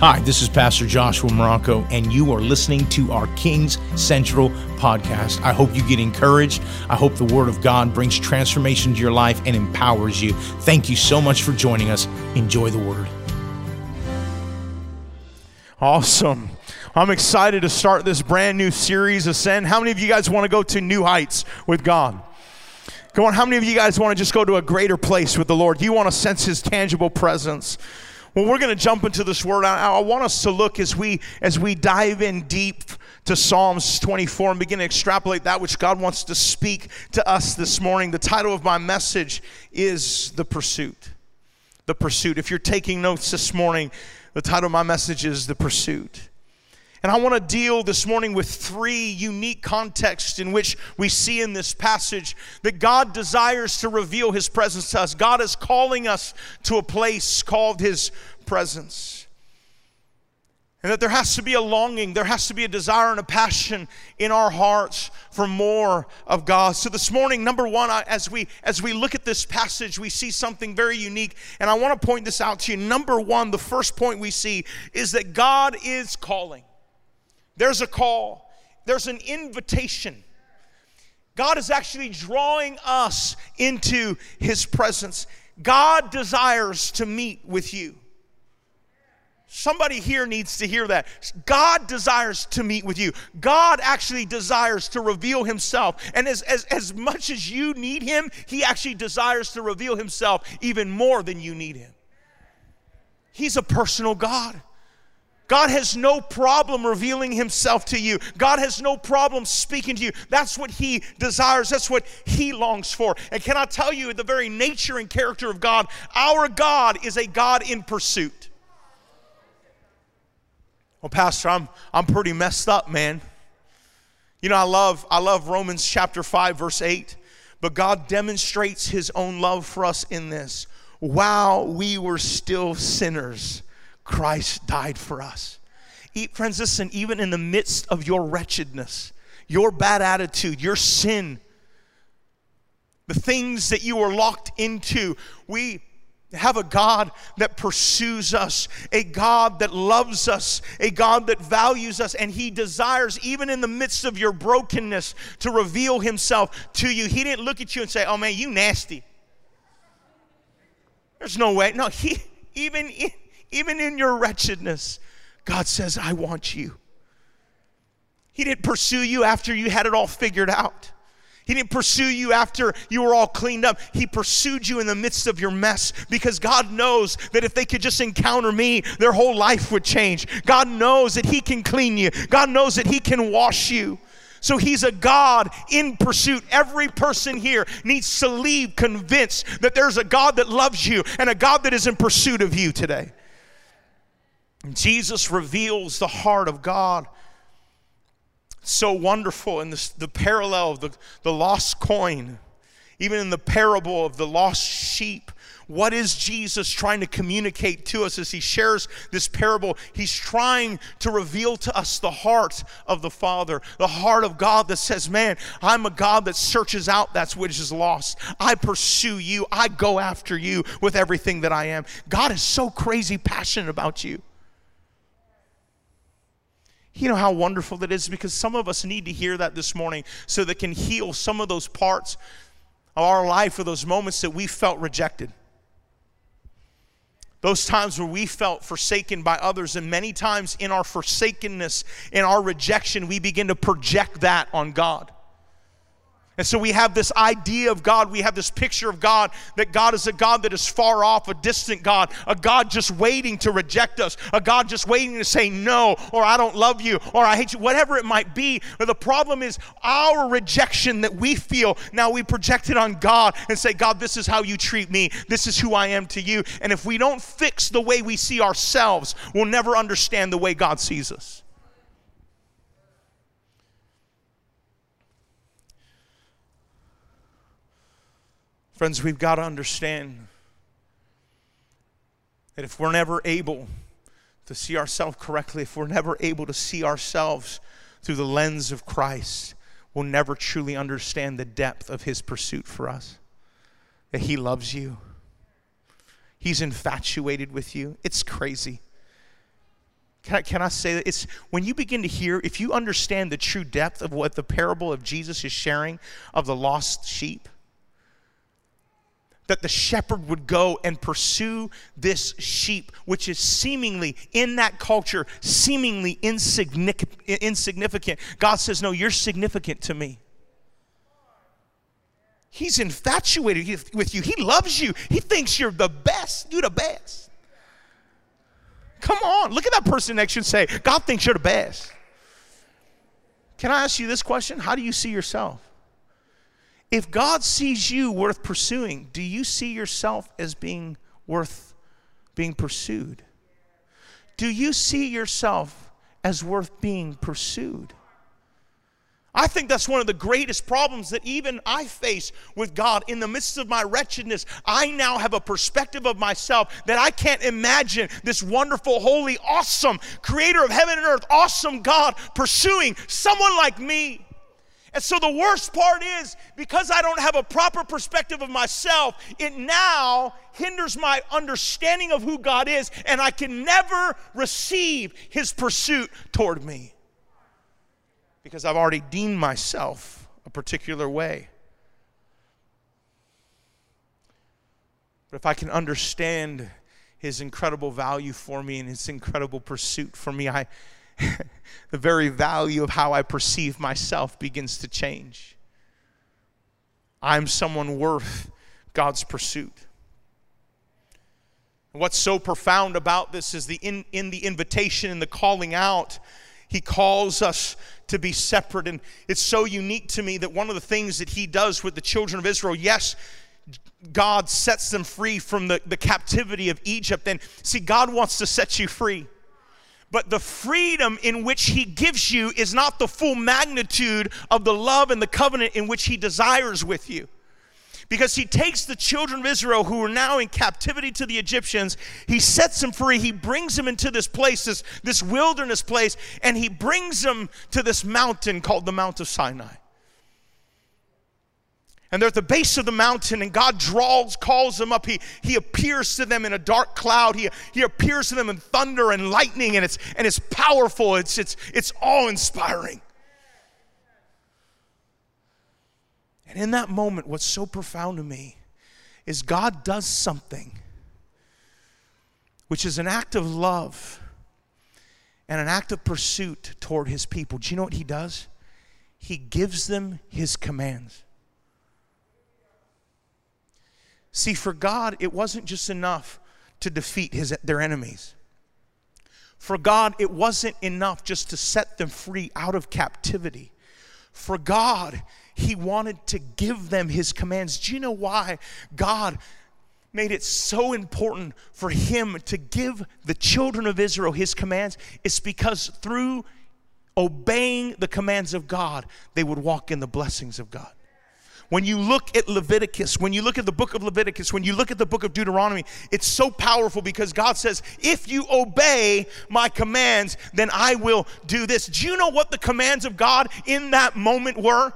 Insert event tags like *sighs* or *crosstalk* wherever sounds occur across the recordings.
Hi, this is Pastor Joshua Marocco, and you are listening to our Kings Central podcast. I hope you get encouraged. I hope the Word of God brings transformation to your life and empowers you. Thank you so much for joining us. Enjoy the Word. Awesome. I'm excited to start this brand new series, Ascend. How many of you guys want to go to new heights with God? Come on, how many of you guys want to just go to a greater place with the Lord? You want to sense His tangible presence? Well, we're going to jump into this word. I, I, want us to look as we as we dive in deep to Psalms 24 and begin to extrapolate that which God wants to speak to us this morning. The title of my message is The Pursuit. The Pursuit. If you're taking notes this morning, the title of my message is The Pursuit. And I want to deal this morning with three unique contexts in which we see in this passage that God desires to reveal his presence to us. God is calling us to a place called his presence. And that there has to be a longing, there has to be a desire and a passion in our hearts for more of God. So this morning, number one, as we as we look at this passage, we see something very unique, and I want to point this out to you. Number one, the first point we see is that God is calling. There's a call, there's an invitation. God is actually drawing us into His presence. God desires to meet with you. Somebody here needs to hear that. God desires to meet with you. God actually desires to reveal himself. And as, as, as much as you need him, he actually desires to reveal himself even more than you need him. He's a personal God. God has no problem revealing himself to you. God has no problem speaking to you. That's what he desires. That's what he longs for. And can I tell you, the very nature and character of God, our God is a God in pursuit. Well, Pastor, I'm, I'm pretty messed up, man. You know, I love, I love Romans chapter 5, verse 8. But God demonstrates his own love for us in this. While we were still sinners, Christ died for us. Friends, listen, even in the midst of your wretchedness, your bad attitude, your sin, the things that you are locked into, we have a God that pursues us, a God that loves us, a God that values us, and He desires, even in the midst of your brokenness, to reveal Himself to you. He didn't look at you and say, Oh man, you nasty. There's no way. No, He, even in, even in your wretchedness, God says, I want you. He didn't pursue you after you had it all figured out. He didn't pursue you after you were all cleaned up. He pursued you in the midst of your mess because God knows that if they could just encounter me, their whole life would change. God knows that He can clean you, God knows that He can wash you. So he's a God in pursuit. Every person here needs to leave convinced that there's a God that loves you and a God that is in pursuit of you today. Jesus reveals the heart of God. So wonderful in this, the parallel of the, the lost coin, even in the parable of the lost sheep. What is Jesus trying to communicate to us as he shares this parable? He's trying to reveal to us the heart of the Father, the heart of God that says, Man, I'm a God that searches out that which is lost. I pursue you, I go after you with everything that I am. God is so crazy passionate about you. You know how wonderful that is because some of us need to hear that this morning so that can heal some of those parts of our life or those moments that we felt rejected. Those times where we felt forsaken by others, and many times in our forsakenness, in our rejection, we begin to project that on God. And so we have this idea of God, we have this picture of God that God is a God that is far off, a distant God, a God just waiting to reject us, a God just waiting to say no, or I don't love you, or I hate you, whatever it might be. But the problem is our rejection that we feel, now we project it on God and say, God, this is how you treat me, this is who I am to you. And if we don't fix the way we see ourselves, we'll never understand the way God sees us. Friends, we've got to understand that if we're never able to see ourselves correctly, if we're never able to see ourselves through the lens of Christ, we'll never truly understand the depth of His pursuit for us. That He loves you, He's infatuated with you. It's crazy. Can I, can I say that? It's when you begin to hear, if you understand the true depth of what the parable of Jesus is sharing of the lost sheep, that the shepherd would go and pursue this sheep, which is seemingly in that culture, seemingly insignificant. God says, No, you're significant to me. He's infatuated with you. He loves you. He thinks you're the best. You're the best. Come on, look at that person next to you and say, God thinks you're the best. Can I ask you this question? How do you see yourself? If God sees you worth pursuing, do you see yourself as being worth being pursued? Do you see yourself as worth being pursued? I think that's one of the greatest problems that even I face with God. In the midst of my wretchedness, I now have a perspective of myself that I can't imagine this wonderful, holy, awesome creator of heaven and earth, awesome God pursuing someone like me. And so the worst part is because I don't have a proper perspective of myself, it now hinders my understanding of who God is, and I can never receive his pursuit toward me because I've already deemed myself a particular way. But if I can understand his incredible value for me and his incredible pursuit for me, I *laughs* the very value of how I perceive myself begins to change. I'm someone worth God's pursuit. What's so profound about this is the in, in the invitation and the calling out, he calls us to be separate. And it's so unique to me that one of the things that he does with the children of Israel, yes, God sets them free from the, the captivity of Egypt. And see, God wants to set you free. But the freedom in which He gives you is not the full magnitude of the love and the covenant in which He desires with you. Because He takes the children of Israel who are now in captivity to the Egyptians, He sets them free, He brings them into this place, this, this wilderness place, and He brings them to this mountain called the Mount of Sinai. And they're at the base of the mountain, and God draws, calls them up. He, he appears to them in a dark cloud. He, he appears to them in thunder and lightning, and it's, and it's powerful. It's, it's, it's awe inspiring. And in that moment, what's so profound to me is God does something which is an act of love and an act of pursuit toward his people. Do you know what he does? He gives them his commands. See, for God, it wasn't just enough to defeat his, their enemies. For God, it wasn't enough just to set them free out of captivity. For God, He wanted to give them His commands. Do you know why God made it so important for Him to give the children of Israel His commands? It's because through obeying the commands of God, they would walk in the blessings of God. When you look at Leviticus, when you look at the book of Leviticus, when you look at the book of Deuteronomy, it's so powerful because God says, if you obey my commands, then I will do this. Do you know what the commands of God in that moment were?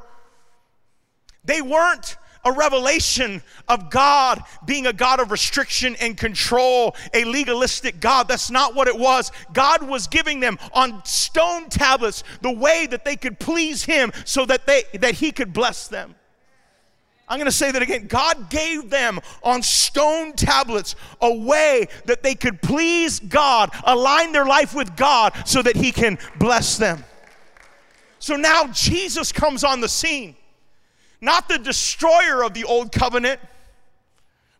They weren't a revelation of God being a God of restriction and control, a legalistic God. That's not what it was. God was giving them on stone tablets the way that they could please Him so that, they, that He could bless them. I'm going to say that again. God gave them on stone tablets a way that they could please God, align their life with God so that He can bless them. So now Jesus comes on the scene, not the destroyer of the old covenant,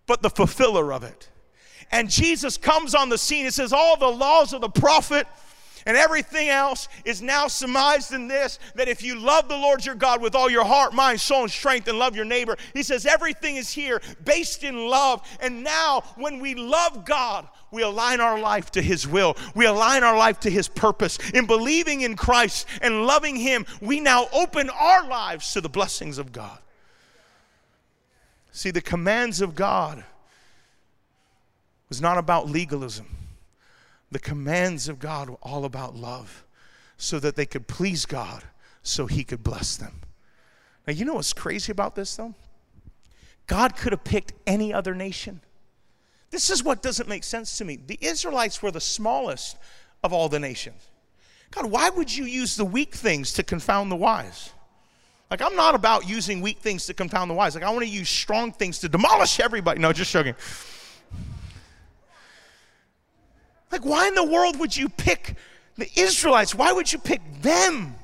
but the fulfiller of it. And Jesus comes on the scene and says, All the laws of the prophet, and everything else is now surmised in this that if you love the Lord your God with all your heart, mind, soul, and strength, and love your neighbor, he says everything is here based in love. And now, when we love God, we align our life to his will, we align our life to his purpose. In believing in Christ and loving him, we now open our lives to the blessings of God. See, the commands of God was not about legalism the commands of God were all about love so that they could please God so He could bless them. Now, you know what's crazy about this, though? God could have picked any other nation. This is what doesn't make sense to me. The Israelites were the smallest of all the nations. God, why would you use the weak things to confound the wise? Like, I'm not about using weak things to confound the wise. Like, I want to use strong things to demolish everybody. No, just joking. Like, why in the world would you pick the Israelites? Why would you pick them?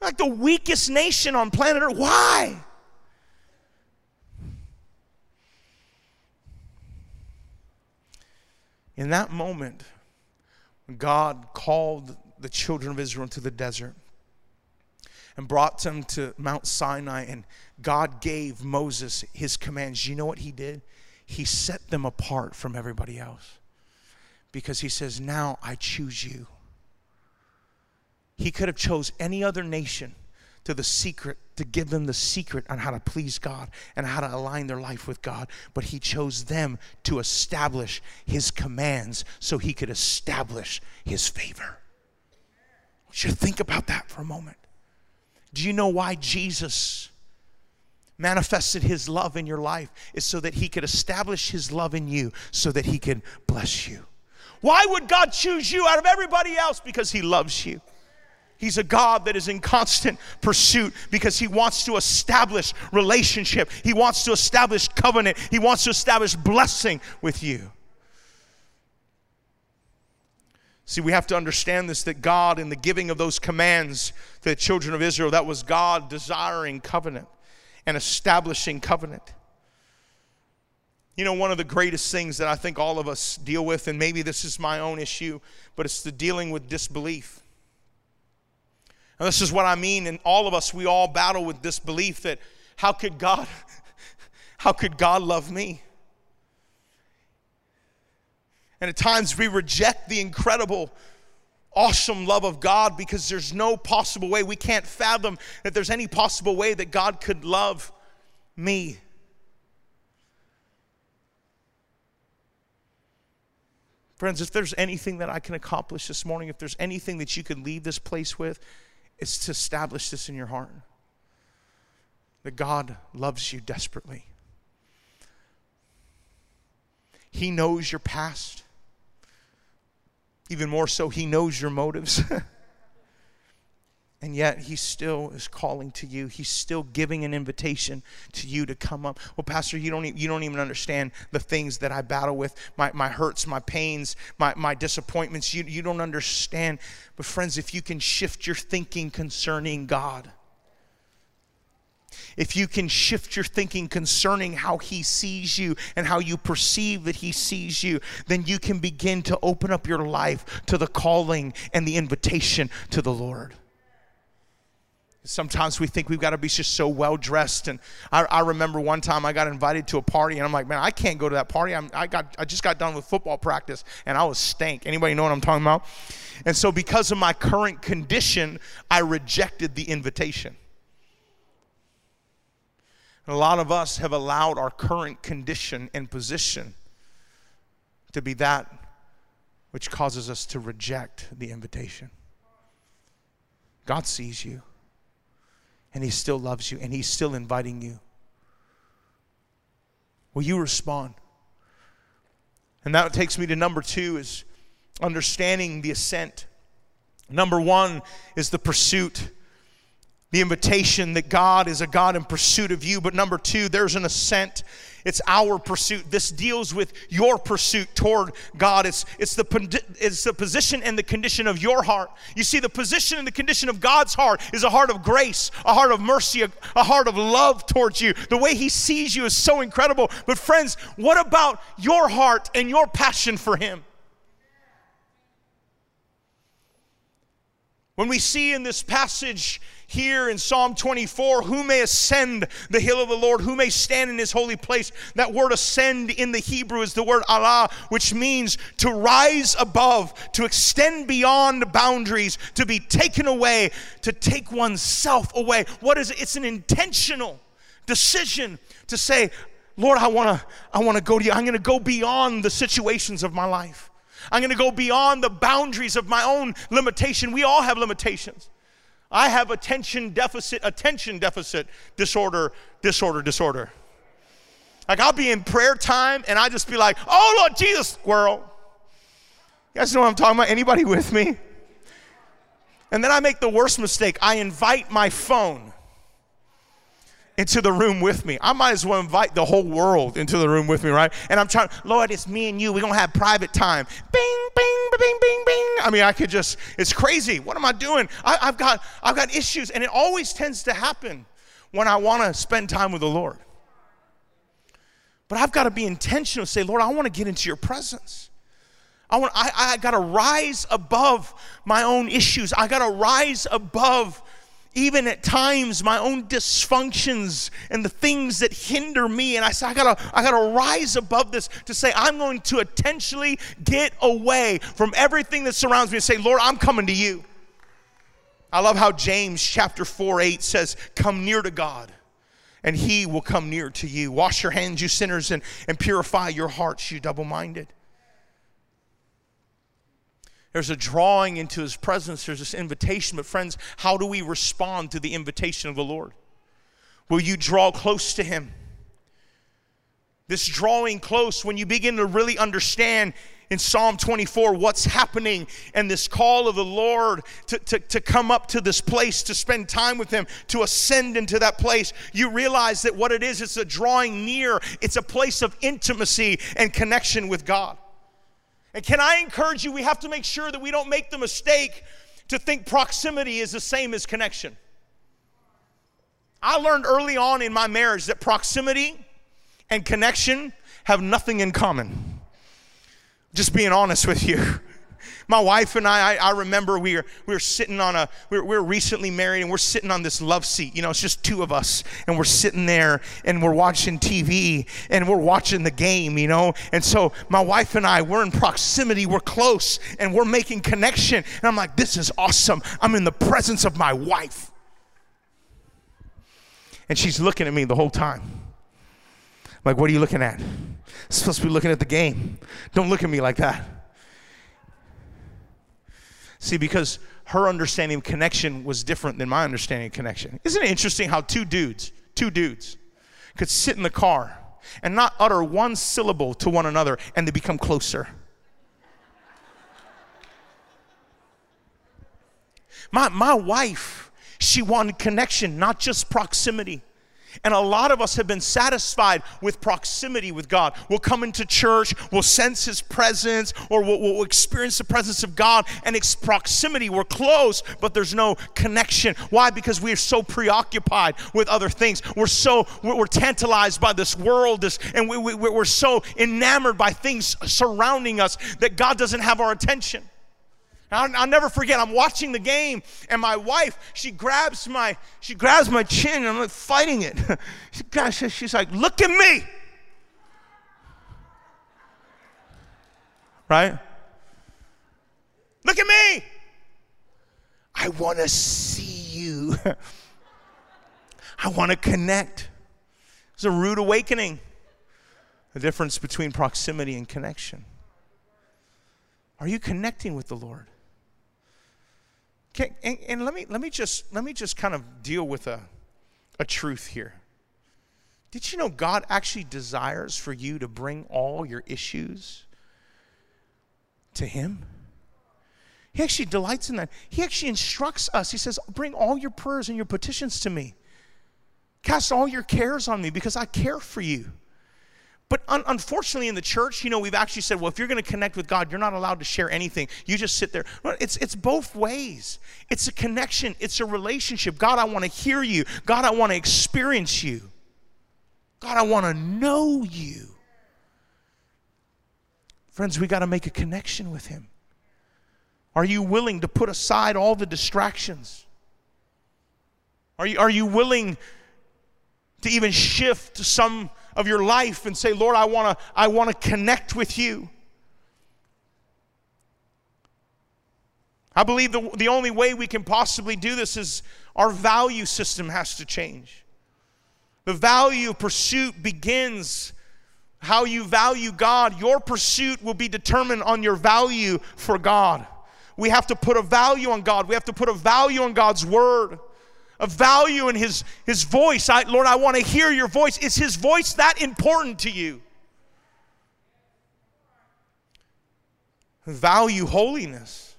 Like the weakest nation on planet Earth. Why? In that moment, God called the children of Israel into the desert, and brought them to Mount Sinai, and God gave Moses his commands. You know what he did? He set them apart from everybody else because he says, Now I choose you. He could have chose any other nation to the secret to give them the secret on how to please God and how to align their life with God, but he chose them to establish his commands so he could establish his favor. You should think about that for a moment. Do you know why Jesus manifested his love in your life? Is so that he could establish his love in you, so that he can bless you. Why would God choose you out of everybody else? Because he loves you. He's a God that is in constant pursuit because He wants to establish relationship. He wants to establish covenant. He wants to establish blessing with you. See, we have to understand this that God, in the giving of those commands to the children of Israel, that was God desiring covenant and establishing covenant. You know, one of the greatest things that I think all of us deal with, and maybe this is my own issue, but it's the dealing with disbelief. And this is what I mean, and all of us, we all battle with disbelief that how could God, *laughs* how could God love me? And at times we reject the incredible, awesome love of God because there's no possible way, we can't fathom that there's any possible way that God could love me. Friends, if there's anything that I can accomplish this morning, if there's anything that you can leave this place with, it's to establish this in your heart that God loves you desperately. He knows your past. Even more so, He knows your motives. *laughs* and yet, He still is calling to you. He's still giving an invitation to you to come up. Well, Pastor, you don't, you don't even understand the things that I battle with my, my hurts, my pains, my, my disappointments. You, you don't understand. But, friends, if you can shift your thinking concerning God, if you can shift your thinking concerning how He sees you and how you perceive that He sees you, then you can begin to open up your life to the calling and the invitation to the Lord. Sometimes we think we've got to be just so well dressed. And I, I, remember one time I got invited to a party, and I'm like, man, I can't go to that party. I'm, I got, I just got done with football practice, and I was stank. Anybody know what I'm talking about? And so, because of my current condition, I rejected the invitation. And a lot of us have allowed our current condition and position to be that which causes us to reject the invitation. God sees you, and He still loves you, and He's still inviting you. Will you respond? And that takes me to number two is understanding the ascent. Number one is the pursuit the invitation that God is a God in pursuit of you. But number two, there's an ascent. It's our pursuit. This deals with your pursuit toward God. It's, it's, the, it's the position and the condition of your heart. You see, the position and the condition of God's heart is a heart of grace, a heart of mercy, a, a heart of love towards you. The way He sees you is so incredible. But, friends, what about your heart and your passion for Him? When we see in this passage, here in Psalm 24 who may ascend the hill of the Lord, who may stand in his holy place. That word ascend in the Hebrew is the word alah, which means to rise above, to extend beyond boundaries, to be taken away, to take oneself away. What is it? It's an intentional decision to say, Lord, I want to I want to go to you. I'm to go beyond the situations of my life. I'm going to go beyond the boundaries of my own limitation. We all have limitations. I have attention deficit, attention deficit disorder, disorder, disorder. Like I'll be in prayer time and I just be like, oh Lord Jesus, squirrel. You guys know what I'm talking about? Anybody with me? And then I make the worst mistake. I invite my phone into the room with me. I might as well invite the whole world into the room with me, right? And I'm trying, Lord, it's me and you. We're going to have private time. Bing, bing, bing, bing, bing. I mean, I could just, it's crazy. What am I doing? I, have got, I've got issues. And it always tends to happen when I want to spend time with the Lord. But I've got to be intentional, say, Lord, I want to get into your presence. I want I, I got to rise above my own issues. I got to rise above even at times my own dysfunctions and the things that hinder me. And i say i gotta i gotta rise above this to say i'm going to intentionally get away from everything that surrounds me and say lord i'm coming to you. I love how james chapter 4 8 says come near to god and he will come near to you. Wash your hands you sinners and, and purify your hearts you double-minded there's a drawing into his presence, there's this invitation. But, friends, how do we respond to the invitation of the Lord? Will you draw close to him? This drawing close, when you begin to really understand in Psalm 24 what's happening and this call of the Lord to, to, to come up to this place, to spend time with Him, to ascend into that place, you realize that what it is, it's a drawing near, it's a place of intimacy and connection with God. And can I encourage you, we have to make sure that we don't make the mistake to think proximity is the same as connection. I learned early on in my marriage that proximity and connection have nothing in common. Just being honest with you. My wife and I, I, I remember we were, we were sitting on a, we were, we were recently married and we're sitting on this love seat. You know, it's just two of us and we're sitting there and we're watching TV and we're watching the game, you know. And so my wife and I, we're in proximity, we're close and we're making connection. And I'm like, this is awesome. I'm in the presence of my wife. And she's looking at me the whole time. Like, what are you looking at? supposed to be looking at the game. Don't look at me like that. See, because her understanding of connection was different than my understanding of connection. Isn't it interesting how two dudes, two dudes, could sit in the car and not utter one syllable to one another and they become closer? My, my wife, she wanted connection, not just proximity. And a lot of us have been satisfied with proximity with God. We'll come into church, we'll sense His presence, or we'll, we'll experience the presence of God, and it's proximity. We're close, but there's no connection. Why? Because we are so preoccupied with other things. We're so we're tantalized by this world, this, and we, we, we're so enamored by things surrounding us that God doesn't have our attention. I'll, I'll, never forget. I'm watching the game, and my wife she grabs my she grabs my chin, and I'm like fighting it. *laughs* she, Gosh, she's like, "Look at me!" Right? Look at me! I want to see you. *laughs* I want to connect. It's a rude awakening. The difference between proximity and connection. Are you connecting with the Lord? Okay, and, and, let me let me just let me just kind of deal with a, a truth here. Did you know God actually desires for you to bring all your issues to Him? He actually delights in that. He actually instructs us. He says, Bring all your prayers and your petitions to me. Cast all your cares on me because I care for you. But un- unfortunately, in the church, you know, we've actually said, well, if you're going to connect with God, you're not allowed to share anything. You just sit there. It's, it's both ways. It's a connection, it's a relationship. God, I want to hear you. God, I want to experience you. God, I want to know you. Friends, we got to make a connection with Him. Are you willing to put aside all the distractions? Are you, are you willing to even shift to some of your life and say, Lord, I want to I want to connect with you. I believe the, the only way we can possibly do this is our value system has to change. The value pursuit begins how you value God. Your pursuit will be determined on your value for God. We have to put a value on God. We have to put a value on God's word a value in his, his voice. I, Lord, I want to hear your voice. Is his voice that important to you? value holiness.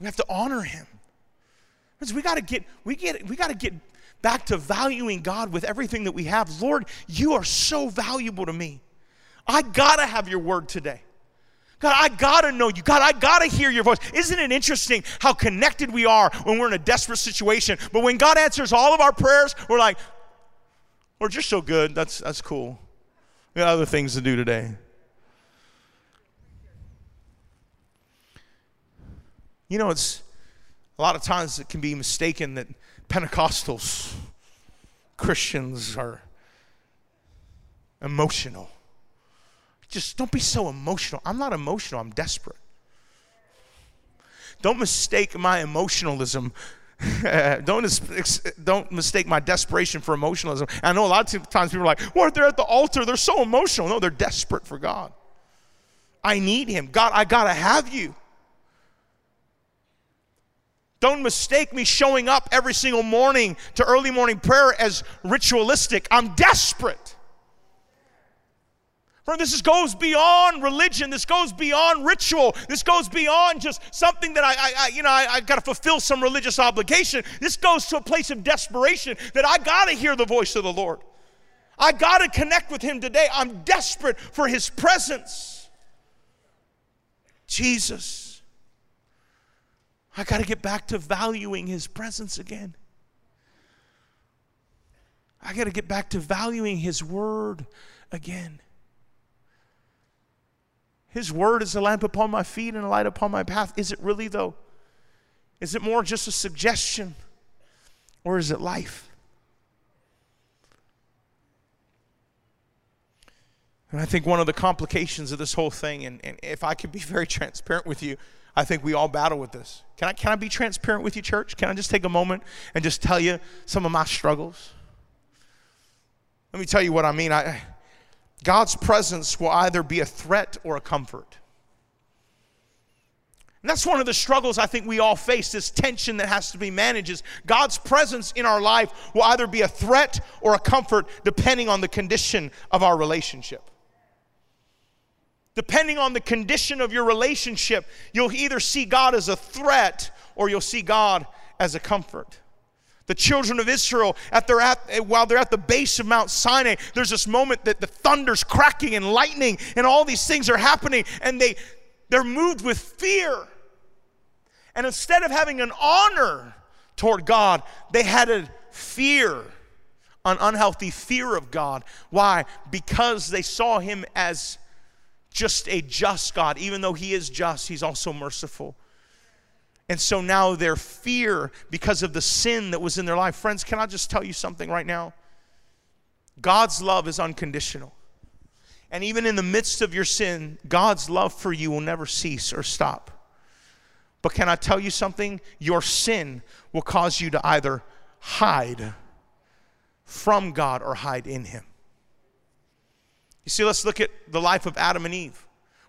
We have to honor him. We got to get we get we got to get back to valuing God with everything that we have. Lord, you are so valuable to me. I got to have your word today. God, I gotta know you. God, I gotta hear your voice. Isn't it interesting how connected we are when we're in a desperate situation? But when God answers all of our prayers, we're like, Lord, you're so good. That's, that's cool. We got other things to do today. You know, it's a lot of times it can be mistaken that Pentecostals, Christians are emotional. Just don't be so emotional. I'm not emotional, I'm desperate. Don't mistake my emotionalism. *laughs* don't, don't mistake my desperation for emotionalism. I know a lot of times people are like, well, they're at the altar, they're so emotional. No, they're desperate for God. I need Him. God, I got to have you. Don't mistake me showing up every single morning to early morning prayer as ritualistic. I'm desperate. This goes beyond religion. This goes beyond ritual. This goes beyond just something that I, I, I you know, I, I got to fulfill some religious obligation. This goes to a place of desperation that I got to hear the voice of the Lord. I got to connect with Him today. I'm desperate for His presence. Jesus. I got to get back to valuing his presence again. I got to get back to valuing his word again. His word is a lamp upon my feet and a light upon my path. Is it really, though? Is it more just a suggestion or is it life? And I think one of the complications of this whole thing, and, and if I could be *laughs* very transparent with you, I think we all battle with this. Can I, can I be transparent with you, church? Can I just take a moment and just tell you some of my struggles? Let me tell you what I mean. I, God's presence will either be a threat or a comfort. And that's one of the struggles I think we all face this tension that has to be managed. Is God's presence in our life will either be a threat or a comfort depending on the condition of our relationship. Depending on the condition of your relationship, you'll either see God as a threat or you'll see God as a comfort. The children of Israel, at their at, eh, while they're at the base of Mount Sinai, there's this moment that the thunder's cracking and lightning and all these things are happening, and they, they're moved with fear. And instead of having an honor toward God, they had a fear, an unhealthy fear of God. Why? Because they saw him as just a just God. Even though He is just, He's also merciful. And so now their fear because of the sin that was in their life. Friends, can I just tell you something right now? God's love is unconditional. And even in the midst of your sin, God's love for you will never cease or stop. But can I tell you something? Your sin will cause you to either hide from God or hide in Him. You see, let's look at the life of Adam and Eve.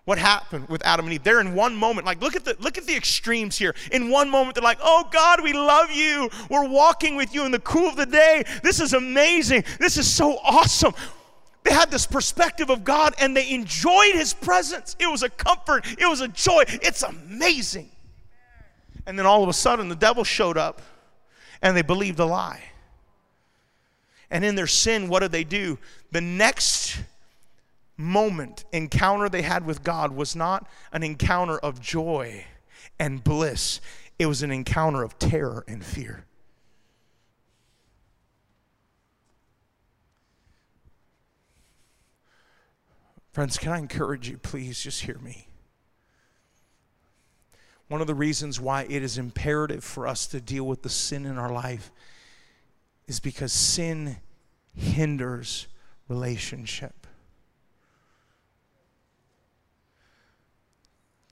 What happened with Adam and Eve? They're in one moment, like look at the look at the extremes here. In one moment, they're like, "Oh God, we love you. We're walking with you in the cool of the day. This is amazing. This is so awesome." They had this perspective of God and they enjoyed his presence. It was a comfort, it was a joy. It's amazing. And then all of a sudden, the devil showed up and they believed a lie. And in their sin, what did they do? The next moment, encounter they had with God was not an encounter of joy and bliss, it was an encounter of terror and fear. Friends, can I encourage you, please just hear me? One of the reasons why it is imperative for us to deal with the sin in our life is because sin hinders relationship.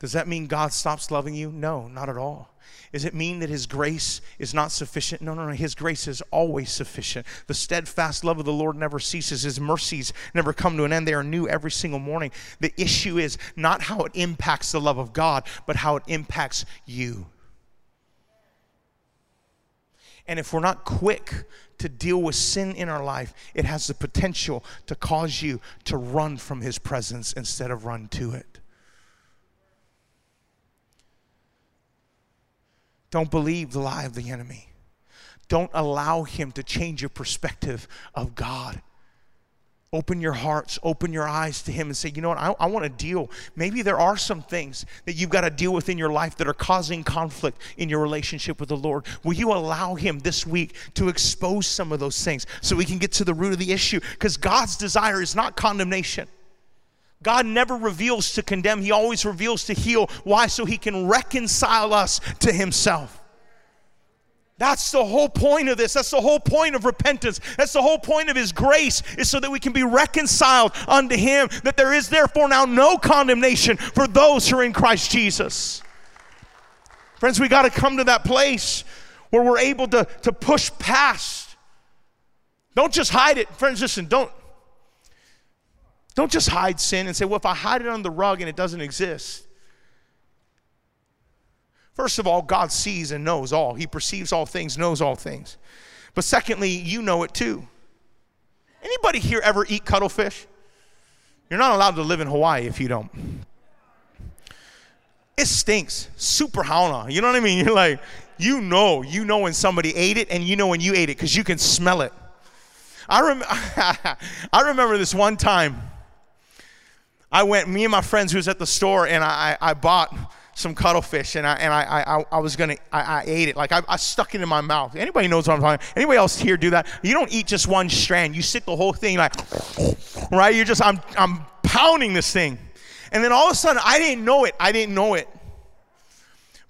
Does that mean God stops loving you? No, not at all. Does it mean that His grace is not sufficient? No, no, no. His grace is always sufficient. The steadfast love of the Lord never ceases. His mercies never come to an end. They are new every single morning. The issue is not how it impacts the love of God, but how it impacts you. And if we're not quick to deal with sin in our life, it has the potential to cause you to run from His presence instead of run to it. Don't believe the lie of the enemy. Don't allow him to change your perspective of God. Open your hearts, open your eyes to Him and say, you know what, I, I want to deal. Maybe there are some things that you've got to deal with in your life that are causing conflict in your relationship with the Lord. Will you allow Him this week to expose some of those things so we can get to the root of the issue? Because God's desire is not condemnation. God never reveals to condemn, He always reveals to heal. Why? So He can reconcile us to Himself. That's the whole point of this. That's the whole point of repentance. That's the whole point of His grace, is so that we can be reconciled unto Him, that there is therefore now no condemnation for those who are in Christ Jesus. Friends, we got to come to that place where we're able to, to push past. Don't just hide it. Friends, listen, don't, don't just hide sin and say, well, if I hide it on the rug and it doesn't exist, First of all, God sees and knows all. He perceives all things, knows all things. But secondly, you know it too. Anybody here ever eat cuttlefish? You're not allowed to live in Hawaii if you don't. It stinks. Super hauna. You know what I mean? *laughs* You're like, you know, you know when somebody ate it and you know when you ate it because you can smell it. I, rem- *laughs* I remember this one time. I went, me and my friends who was at the store, and I, I bought some cuttlefish and I and I I, I was gonna I, I ate it like I, I, stuck it in my mouth. Anybody knows what I'm talking? About? Anybody else here do that? You don't eat just one strand. You stick the whole thing like right. You're just I'm I'm pounding this thing, and then all of a sudden I didn't know it. I didn't know it.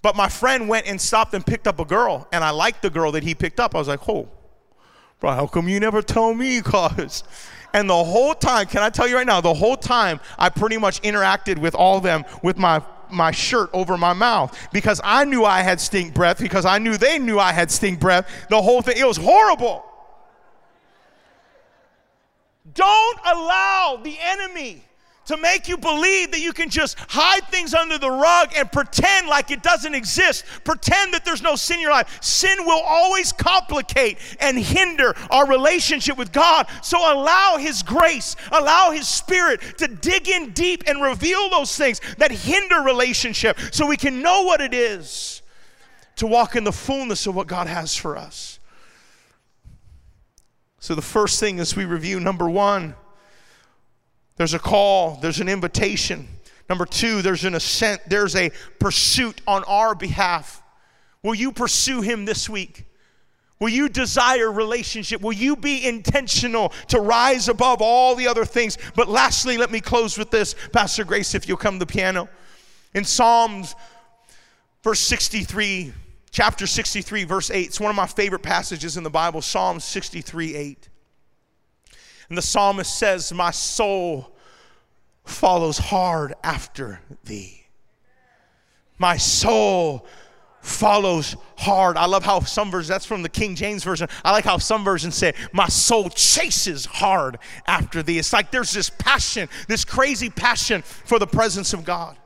But my friend went and stopped and picked up a girl, and I liked the girl that he picked up. I was like, oh, bro, how come you never tell me? Cause and the whole time, can I tell you right now, the whole time I pretty much interacted with all of them with my my shirt over my mouth because I knew I had stink breath, because I knew they knew I had stink breath. The whole thing, it was horrible. Don't allow the enemy to make you believe that you can just hide things under the rug and pretend like it doesn't exist. Pretend that there's no sin in your life. Sin will always complicate and hinder our relationship with God. So allow His grace, allow His Spirit to dig in deep and reveal those things that hinder relationship so we can know what it is to walk in the fullness of what God has for us. So the first thing is we review number one there's a call, there's an invitation. Number two, there's an ascent, there's a pursuit on our behalf. Will you pursue him this week? Will you desire relationship? Will you be intentional to rise above all the other things? But lastly, let me close with this. Pastor Grace, if you'll come to the piano. In Psalms, verse 63, chapter 63, verse 8, it's one of my favorite passages in the Bible, Psalms 63, 8. And the psalmist says, My soul follows hard after thee. My soul follows hard. I love how some versions, that's from the King James Version. I like how some versions say, My soul chases hard after thee. It's like there's this passion, this crazy passion for the presence of God.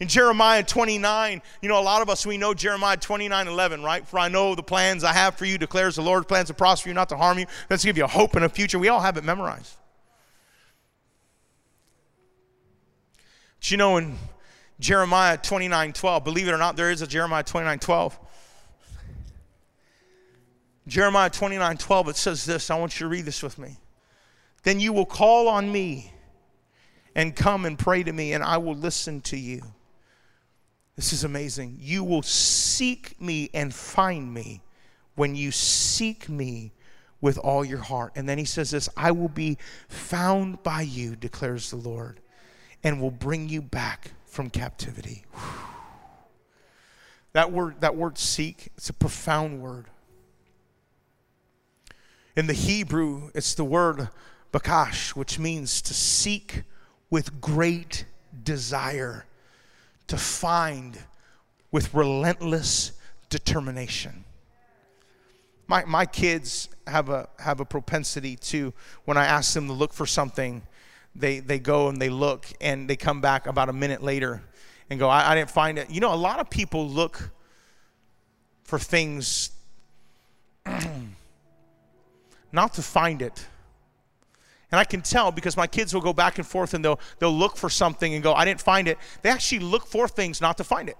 In Jeremiah 29, you know, a lot of us, we know Jeremiah 29 11, right? For I know the plans I have for you, declares the Lord, plans to prosper you, not to harm you, that's to give you a hope and a future. We all have it memorized. But you know, in Jeremiah 29 12, believe it or not, there is a Jeremiah 29 12. Jeremiah 29 12, it says this. I want you to read this with me. Then you will call on me and come and pray to me, and I will listen to you. This is amazing. You will seek me and find me when you seek me with all your heart. And then he says this I will be found by you, declares the Lord, and will bring you back from captivity. *sighs* That word, that word seek, it's a profound word. In the Hebrew, it's the word bakash, which means to seek with great desire to find with relentless determination. My, my kids have a, have a propensity to, when I ask them to look for something, they, they go and they look and they come back about a minute later and go, I, I didn't find it. You know, a lot of people look for things *clears throat* not to find it, and I can tell because my kids will go back and forth and they'll, they'll look for something and go, I didn't find it. They actually look for things not to find it.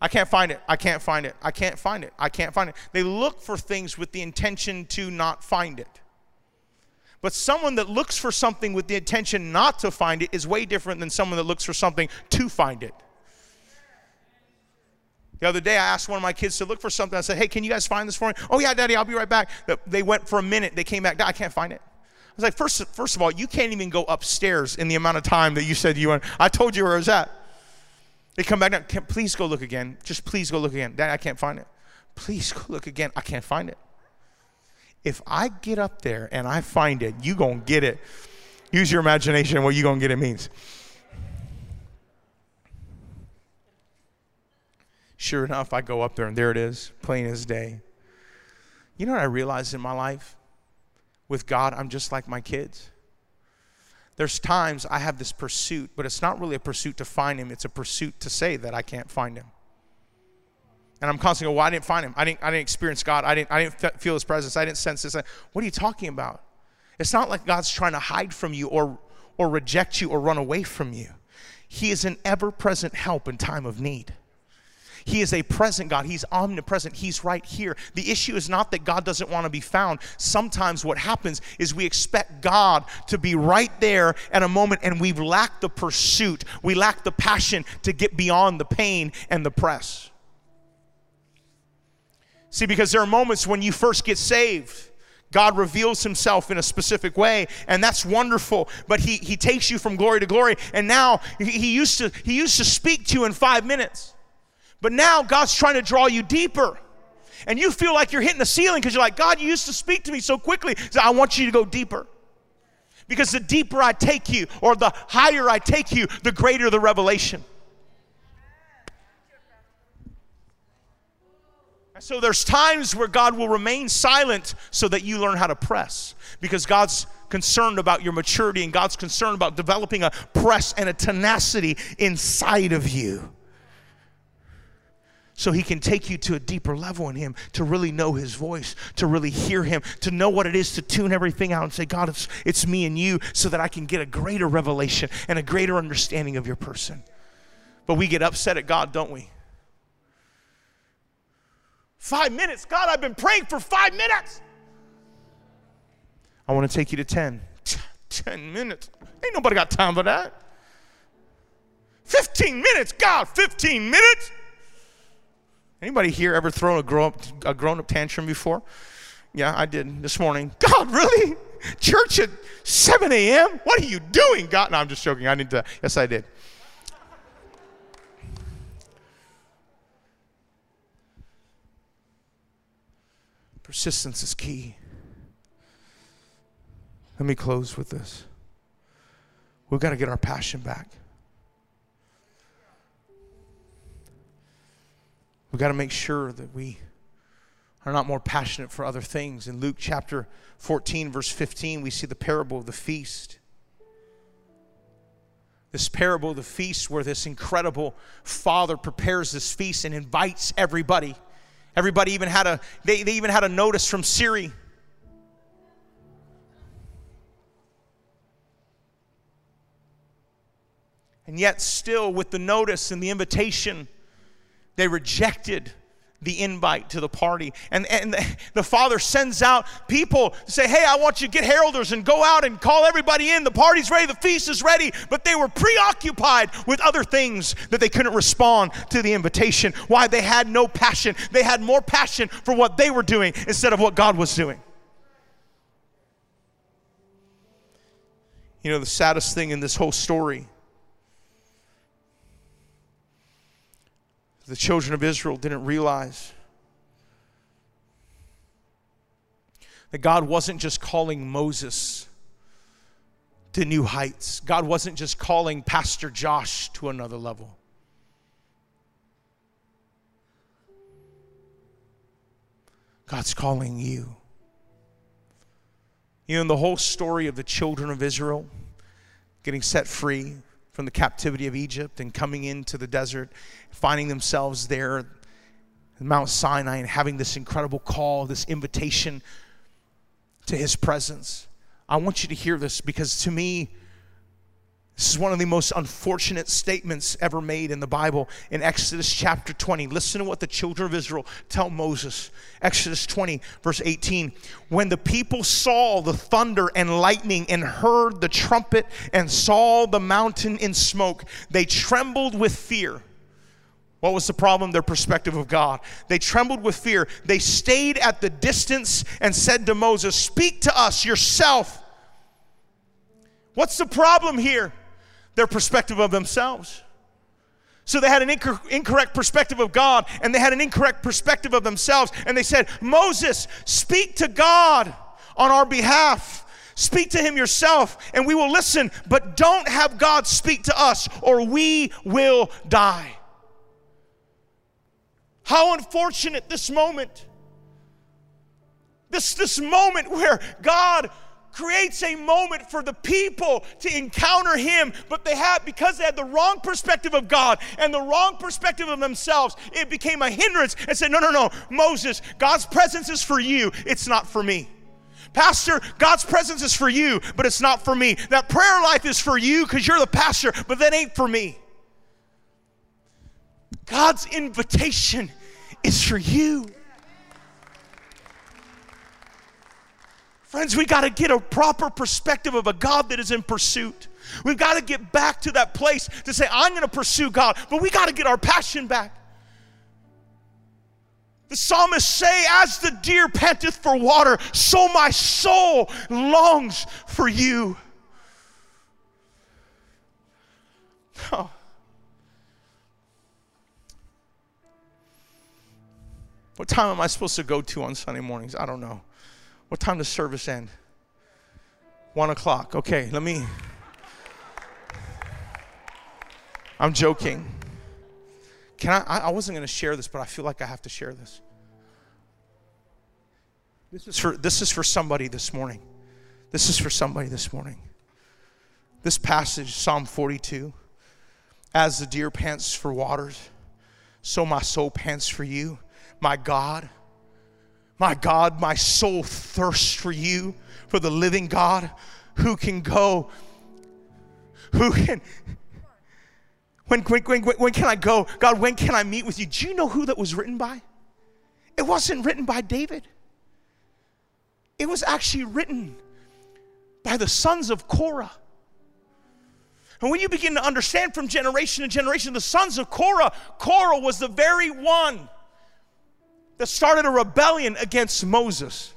I can't find it. I can't find it. I can't find it. I can't find it. They look for things with the intention to not find it. But someone that looks for something with the intention not to find it is way different than someone that looks for something to find it. The other day, I asked one of my kids to look for something. I said, Hey, can you guys find this for me? Oh, yeah, Daddy, I'll be right back. They went for a minute. They came back. I can't find it. I was like, first, first of all, you can't even go upstairs in the amount of time that you said you went. I told you where it was at. They come back down. Can, please go look again. Just please go look again. Dad, I can't find it. Please go look again. I can't find it. If I get up there and I find it, you gonna get it. Use your imagination what you gonna get it means. Sure enough, I go up there and there it is, plain as day. You know what I realized in my life? With God, I'm just like my kids. There's times I have this pursuit, but it's not really a pursuit to find him, it's a pursuit to say that I can't find him. And I'm constantly going, well, I didn't find him. I didn't, I didn't experience God. I didn't, I didn't feel his presence. I didn't sense this. What are you talking about? It's not like God's trying to hide from you or, or reject you or run away from you. He is an ever present help in time of need. He is a present God. He's omnipresent. He's right here. The issue is not that God doesn't want to be found. Sometimes what happens is we expect God to be right there at a moment and we lack the pursuit. We lack the passion to get beyond the pain and the press. See, because there are moments when you first get saved. God reveals himself in a specific way, and that's wonderful. But he, he takes you from glory to glory, and now he, he, used to, he used to speak to you in five minutes. But now God's trying to draw you deeper. And you feel like you're hitting the ceiling because you're like, God, you used to speak to me so quickly. So I want you to go deeper. Because the deeper I take you, or the higher I take you, the greater the revelation. And so there's times where God will remain silent so that you learn how to press because God's concerned about your maturity and God's concerned about developing a press and a tenacity inside of you so he can take you to a deeper level in him to really know his voice to really hear him to know what it is to tune everything out and say god it's, it's me and you so that i can get a greater revelation and a greater understanding of your person. But we get upset at god don't we? Five minutes. God i've been praying for five minutes. I want to take you to ten. *laughs* Ten minutes. Ain't nobody got time for that. 15 minutes. God 15 minutes Anybody here ever thrown a grown up, a grown up tantrum before? Yeah, I did this morning. *laughs* God, really? Church at 7 a.m.? What are you doing, God? No, I'm just joking. I need to. Yes, I did. Persistence is key. Let me close with this. We've got to get our passion back. We've got to make sure that we are not more passionate for other things. In Luke chapter 14, verse 15, we see the parable of the feast. This parable of the feast, where this incredible father prepares this feast and invites everybody. Everybody even had a they, they even had a notice from Siri. And yet, still, with the notice and the invitation, they rejected the invite to the party. And, and the, the, father sends out people to say, Hey, I want you to get heralders and go out and call everybody in. The party's ready, the feast is ready. But they were preoccupied with other things that they couldn't respond to the invitation. Why? They had no passion. They had more passion for what they were doing instead of what God was doing. You know, the saddest thing in this whole story the children of Israel didn't realize that God wasn't just calling Moses to new heights, God wasn't just calling Pastor Josh to another level. God's calling you. You know, the whole story of the children of Israel getting set free, from the captivity of Egypt and coming into the desert, finding themselves there at Mount Sinai and having this incredible call, this invitation to his presence. I want you to hear this because to me, This is one of the most unfortunate statements ever made in the Bible in Exodus chapter 20. Listen to what the children of Israel tell Moses. Exodus 20, verse 18. When the people saw the thunder and lightning and heard the trumpet and saw the mountain in smoke, they trembled with fear. What was the problem? Their perspective of God. They trembled with fear. They stayed at the distance and said to Moses, Speak to us yourself. What's the problem here? Their perspective of themselves. So they had an inc- incorrect perspective of God and they had an incorrect perspective of themselves. And they said, Moses, speak to God on our behalf. Speak to him yourself and we will listen, but don't have God speak to us or we will die. How unfortunate this moment. This, this moment where God creates a moment for the people to encounter him but they had because they had the wrong perspective of god and the wrong perspective of themselves it became a hindrance and said no no no moses god's presence is for you it's not for me Pastor, God's presence is for you, but it's not for me. That prayer life is for you because you're the pastor, but that ain't for me. God's invitation is for you. Friends, we got to get a proper perspective of a God that is in pursuit. We've got to get back to that place to say, I'm going to pursue God, but we got to get our passion back. The psalmist say, As the deer panteth for water, so my soul longs for you. Oh. What time am I supposed to go to on Sunday mornings? I don't know. What time does service end? One o'clock. Okay, let me. I'm joking. Can I? I wasn't going to share this, but I feel like I have to share this. This is for this is for somebody this morning. This is for somebody this morning. This passage, Psalm 42, as the deer pants for waters, so my soul pants for you, my God. My God, my soul thirsts for you, for the living God who can go, who can. When, when, when, when can I go? God, when can I meet with you? Do you know who that was written by? It wasn't written by David. It was actually written by the sons of Korah. And when you begin to understand from generation to generation, the sons of Korah, Korah was the very one that started a rebellion against Moses.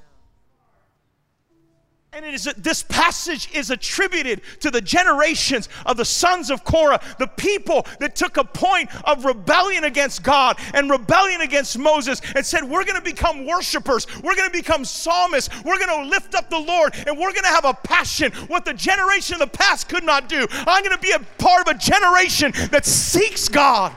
And it is this passage is attributed to the generations of the sons of Korah, the people that took a point of rebellion against God and rebellion against Moses and said, We're going to become worshipers, we're going to become psalmists, we're going to lift up the Lord, and we're going to have a passion, what the generation of the past could not do. I'm going to be a part of a generation that seeks God.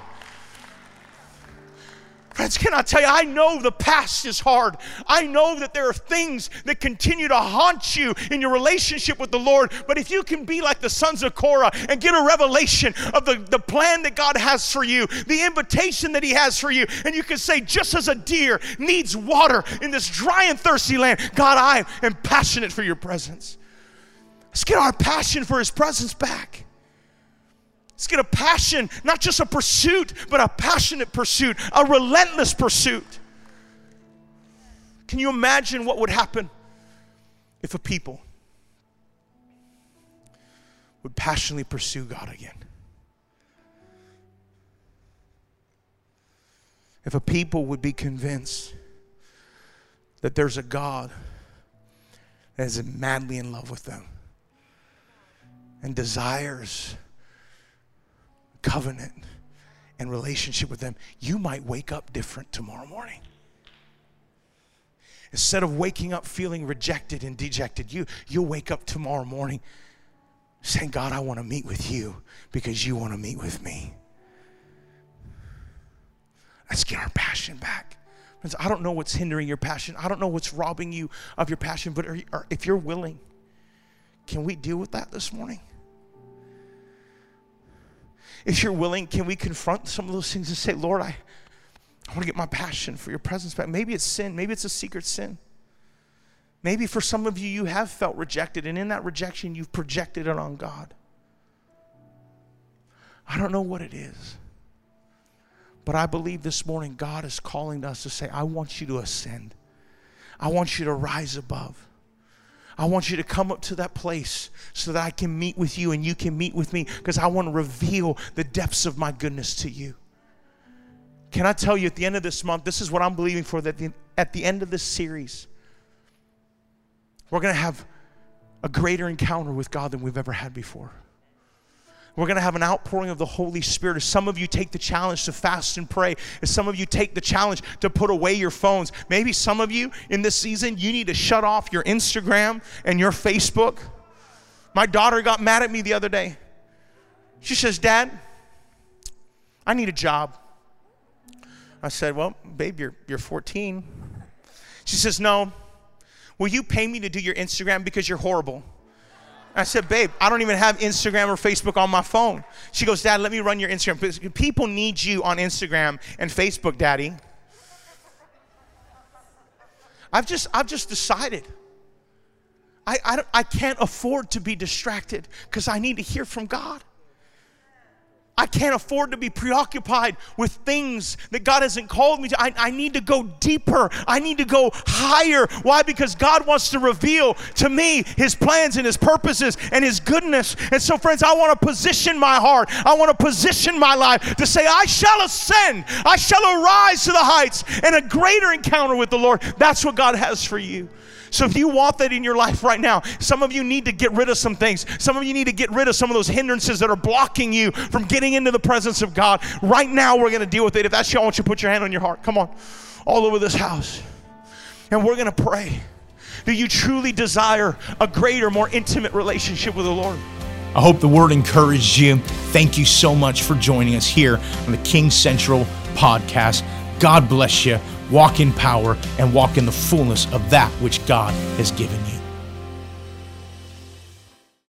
Friends, can I tell you, I know the past is hard. I know that there are things that continue to haunt you in your relationship with the Lord. But if you can be like the sons of Korah and get a revelation of the, the plan that God has for you, the invitation that He has for you, and you can say, just as a deer needs water in this dry and thirsty land, God, I am passionate for your presence. Let's get our passion for His presence back. Let's get a passion, not just a pursuit, but a passionate pursuit, a relentless pursuit. Can you imagine what would happen if a people would passionately pursue God again? If a people would be convinced that there's a God that is madly in love with them and desires covenant and relationship with them, you might wake up different tomorrow morning. Instead of waking up feeling rejected and dejected, you, you'll wake up tomorrow morning saying, God, I want to meet with you because you want to meet with me. Let's get our passion back. Friends, I don't know what's hindering your passion. I don't know what's robbing you of your passion, but are, are, if you're willing, can we deal with that this morning? If you're willing, can we confront some of those things and say, Lord, I, I want to get my passion for your presence back? Maybe it's sin, maybe it's a secret sin. Maybe for some of you, you have felt rejected, and in that rejection, you've projected it on God. I don't know what it is. But I believe this morning God is calling us to say, I want you to ascend. I want you to rise above. I want you to come up to that place so that I can meet with you and you can meet with me because I want to reveal the depths of my goodness to you. Can I tell you at the end of this month, this is what I'm believing for that the, at the end of this series, we're going to have a greater encounter with God than we've ever had before. We're going to have an outpouring of the Holy Spirit. As some of you take the challenge to fast and pray, as some of you take the challenge to put away your phones, maybe some of you in this season, you need to shut off your Instagram and your Facebook. My daughter got mad at me the other day. She says, Dad, I need a job. I said, Well, babe, you're, you're 14. She says, No. Will you pay me to do your Instagram because you're horrible? I said, babe, I don't even have Instagram or Facebook on my phone. She goes, Dad, let me run your Instagram. People need you on Instagram and Facebook, Daddy. I've just, I've just decided. I, I, I can't afford to be distracted because I need to hear from God. I can't afford to be preoccupied with things that God hasn't called me to. I, I, need to go deeper. I need to go higher. Why? Because God wants to reveal to me His plans and His purposes and His goodness. And so, friends, I want to position my heart. I want to position my life to say, I shall ascend. I shall arise to the heights and a greater encounter with the Lord. That's what God has for you. So if you want that in your life right now, some of you need to get rid of some things. Some of you need to get rid of some of those hindrances that are blocking you from getting into the presence of God. Right now, we're going to deal with it. If that's you, I want you to put your hand on your heart. Come on, all over this house. And we're going to pray. Do you truly desire a greater, more intimate relationship with the Lord? I hope the word encouraged you. Thank you so much for joining us here on the King Central podcast. God bless you walk in power, and walk in the fullness of that which God has given you.